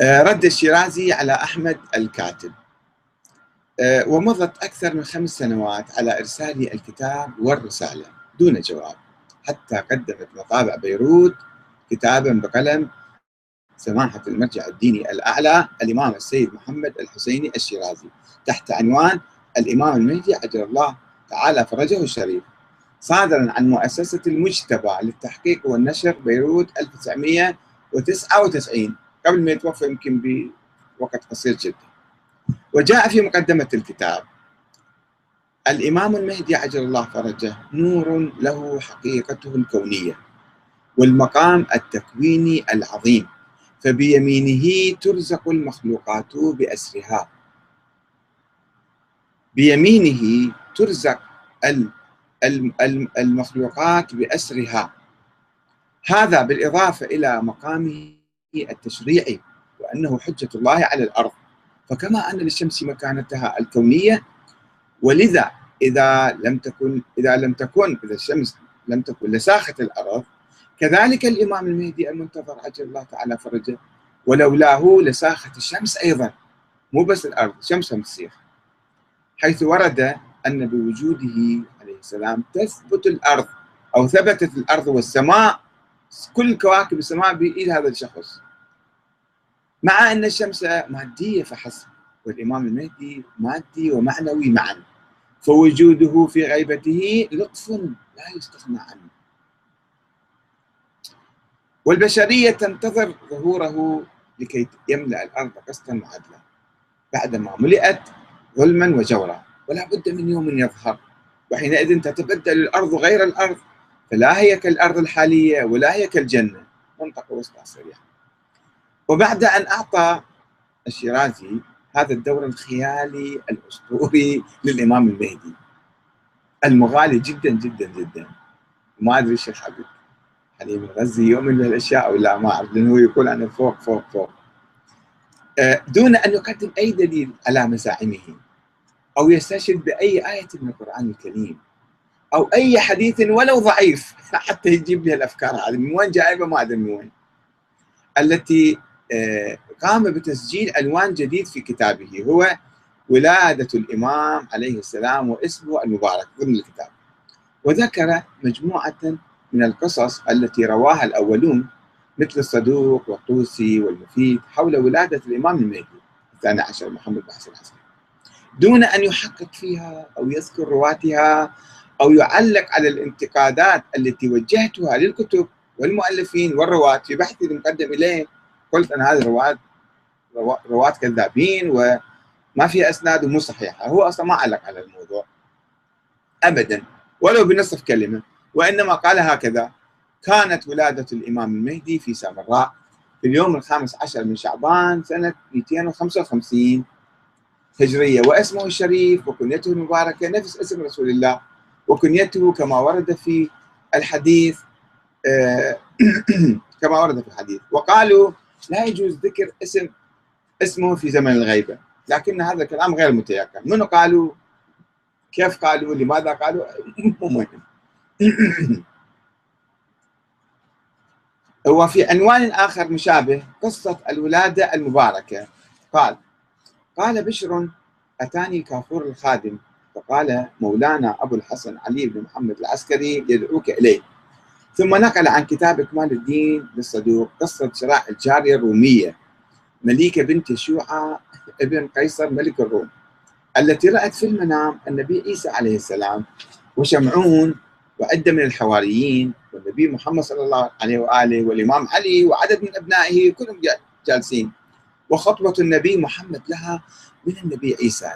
آه، رد الشيرازي على أحمد الكاتب. آه، ومضت أكثر من خمس سنوات على إرسال الكتاب والرسالة دون جواب حتى قدمت مطابع بيروت كتابا بقلم سماحة المرجع الديني الأعلى الإمام السيد محمد الحسيني الشيرازي تحت عنوان الإمام المهدي عجل الله تعالى فرجه الشريف. صادرا عن مؤسسة المجتبى للتحقيق والنشر بيروت 1999 قبل ما يتوفى يمكن بوقت قصير جدا. وجاء في مقدمة الكتاب الإمام المهدي عجل الله فرجه نور له حقيقته الكونية والمقام التكويني العظيم فبيمينه ترزق المخلوقات بأسرها. بيمينه ترزق المخلوقات بأسرها. هذا بالإضافة إلى مقامه التشريعي وأنه حجة الله على الأرض. فكما أن للشمس مكانتها الكونية ولذا إذا لم تكن إذا لم تكن إذا الشمس لم تكن لساخة الأرض كذلك الإمام المهدي المنتظر عجل الله تعالى فرجه ولولاه لساخة الشمس أيضا. مو بس الأرض الشمس هم تسيخ حيث ورد أن بوجوده عليه السلام تثبت الأرض أو ثبتت الأرض والسماء كل كواكب السماء بإيد هذا الشخص. مع أن الشمس مادية فحسب والإمام المهدي مادي ومعنوي معا فوجوده في غيبته لطف لا يستغنى عنه. والبشرية تنتظر ظهوره لكي يملأ الأرض قسطا معدلا بعدما ملئت ظلما وجورا ولا بد من يوم يظهر وحينئذ تتبدل الأرض غير الأرض فلا هي كالأرض الحالية ولا هي كالجنة. منطقة وسطى صريحة وبعد أن أعطى الشيرازي هذا الدور الخيالي الأسطوري للإمام المهدي. المغالي جدا جدا جدا. ما أدري الشيخ حبيب حليم الغزي يؤمن بهالأشياء أو لا؟ ما أعرف لأنه هو يقول أنا فوق فوق فوق. آه، دون أن يقدم أي دليل على مزاعمه أو يستشهد بأي آية من القرآن الكريم أو أي حديث ولو ضعيف حتى يجيب لي الأفكار هذه. من وين جايبة؟ ما أدري من وين. التي قام بتسجيل عنوان جديد في كتابه. هو ولادة الإمام عليه السلام واسمه المبارك ضمن الكتاب. وذكر مجموعة من القصص التي رواها الأولون مثل الصدوق والطوسي والمفيد حول ولادة الإمام المهدي الثاني عشر محمد بن حسن. الحسن دون أن يحقق فيها أو يذكر رواتها أو يعلق على الانتقادات التي وجهتها للكتب والمؤلفين والرواة في بحثي المقدم إليه قلت أن هذه الرواة رواة كذابين وما فيها أسناد ومو صحيحة. هو أصلا ما علق على الموضوع. أبدا. ولو بنصف كلمة. وإنما قال هكذا. كانت ولادة الإمام المهدي في سامراء في اليوم الخامس عشر من شعبان سنة 255 هجرية. واسمه الشريف وكنيته المباركة. نفس اسم رسول الله. وكنيته كما ورد في الحديث آه، كما ورد في الحديث. وقالوا لا يجوز ذكر اسم اسمه في زمن الغيبة. لكن هذا الكلام غير متيقن. من قالوا؟ كيف قالوا؟ لماذا قالوا؟ مو مهم. وفي عنوان آخر مشابه قصة الولادة المباركة. قال قال بشر أتاني كافور الخادم فقال مولانا أبو الحسن علي بن محمد العسكري يدعوك إليه. ثم نقل عن كتاب إكمال الدين للصدوق قصة شراء الجارية الرومية مليكة بنت شوعة ابن قيصر ملك الروم التي رأت في المنام النبي عيسى عليه السلام وشمعون وعدة من الحواريين والنبي محمد صلى الله عليه وآله والإمام علي وعدد من أبنائه كلهم جالسين وخطبة النبي محمد لها من النبي عيسى.